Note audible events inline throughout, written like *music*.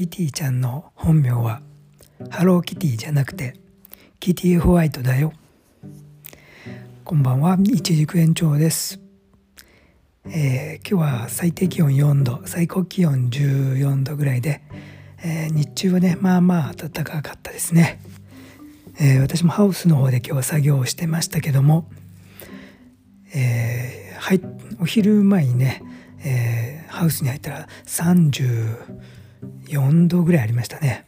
キティちゃんの本名はハローキティじゃなくてキティホワイトだよ。こんばんは一軸園長です、えー今日は最低気温4度最高気温14度ぐらいで、えー日中はねまあまあ暖かかったですね、えー私もハウスの方で今日は作業をしてましたけども、えーはい、お昼前にね、えーハウスに入ったら4度ぐらいありましたね、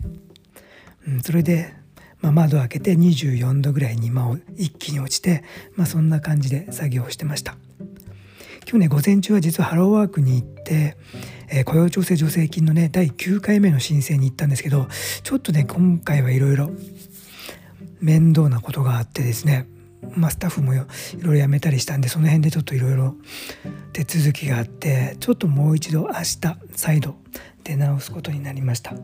うん、それで、まあ、窓開けて24度ぐらいに、まあ、一気に落ちて、まあ、そんな感じで作業をしてました。今日ね午前中は実はハローワークに行って、えー雇用調整助成金のね第9回目の申請に行ったんですけどちょっとね今回はいろいろ面倒なことがあってですねまあ、スタッフもよいろいろ辞めたりしたんでその辺でちょっといろいろ手続きがあってちょっともう一度明日再度出直すことになりました。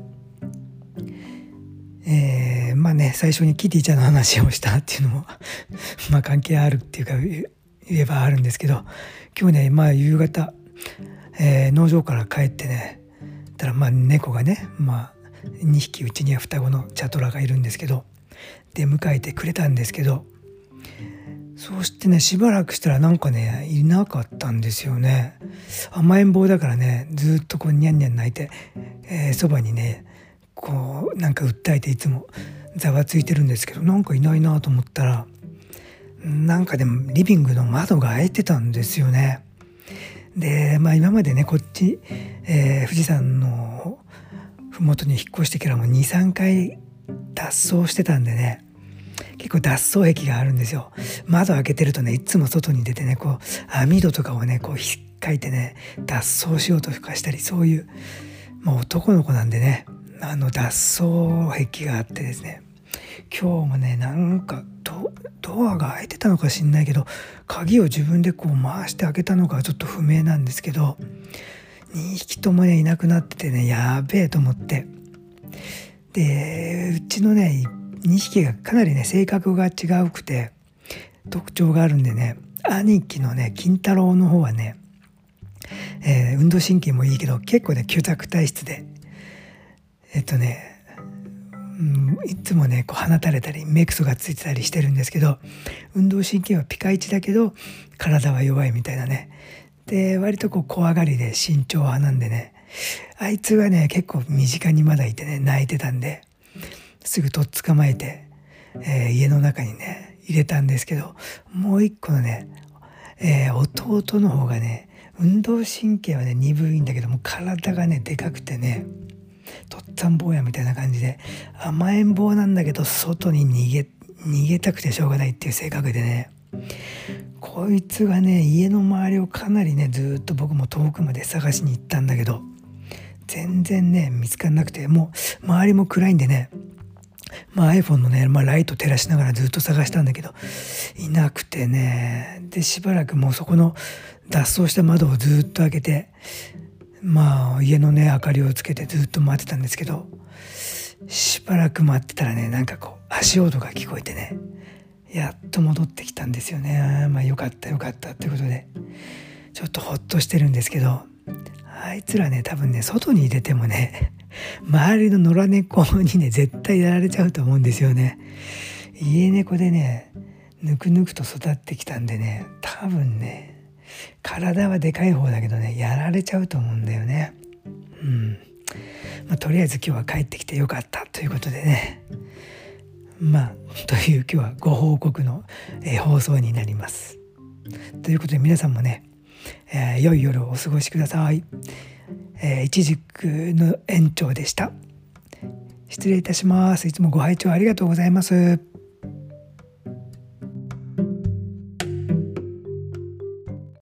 えーまあね最初にキティちゃんの話をしたっていうのも *laughs* まあ関係あるっていうか言えばあるんですけど今日ねまあ夕方、えー農場から帰ってねたらまあ猫がねまあ2匹うちには双子のチャトラがいるんですけど出迎えてくれたんですけどそしてねしばらくしたらなんかねいなかったんですよね。甘えん坊だからねずっとこうニャンニャン泣いてえーそば、にねこうなんか訴えていつもざわついてるんですけどなんかいないなと思ったらなんかでもリビングの窓が開いてたんですよね。でまあ今までねこっち、えー富士山の麓に引っ越してからも23回脱走してたんでね結構脱走癖があるんですよ。窓開けてるとねいつも外に出てねこう網戸とかをねこう引っかいてね脱走しようとかしたりそういう、まあ、男の子なんでねあの脱走癖があってですね。今日もねなんかドドアが開いてたのか知んないけど鍵を自分でこう回して開けたのかちょっと不明なんですけど2匹ともねいなくなっててねやべえと思って。でうちのね2匹がかなりね性格が違うくて特徴があるんでね兄貴のね金太郎の方はね、えー運動神経もいいけど結構ね虚弱体質でえっとね、うん、いつもねこう放たれたり目くそがついてたりしてるんですけど運動神経はピカイチだけど体は弱いみたいなね。で割とこう怖がりで慎重派なんでねあいつはね結構身近にまだいてね泣いてたんですぐとっ捕まえて、えー家の中にね入れたんですけどもう一個のね、えー弟の方がね運動神経はね鈍いんだけども体がねでかくてねとっつぁん坊やみたいな感じで甘えん坊なんだけど外に逃げ逃げたくてしょうがないっていう性格でねこいつがね家の周りをかなりねずっと僕も遠くまで探しに行ったんだけど全然ね見つからなくてもう周りも暗いんでねまあ、iPhone のね、まあ、ライト照らしながらずっと探したんだけどいなくてね。でしばらくもうそこの脱走した窓をずっと開けてまあ家のね明かりをつけてずっと待ってたんですけどしばらく待ってたらねなんかこう足音が聞こえてねやっと戻ってきたんですよね。まあよかったよかったってことでちょっとほっとしてるんですけどあいつらね多分ね外に出てもね *laughs* 周りの野良猫にね絶対やられちゃうと思うんですよね。家猫でねぬくぬくと育ってきたんでね多分ね体はでかい方だけどねやられちゃうと思うんだよね。うん。まあ、とりあえず今日は帰ってきてよかったということでね。まあという今日はご報告の、え放送になります。ということで皆さんもね、えー良い夜をお過ごしください、えー、一軸の園長でした。失礼いたします。いつもご拝聴ありがとうございます。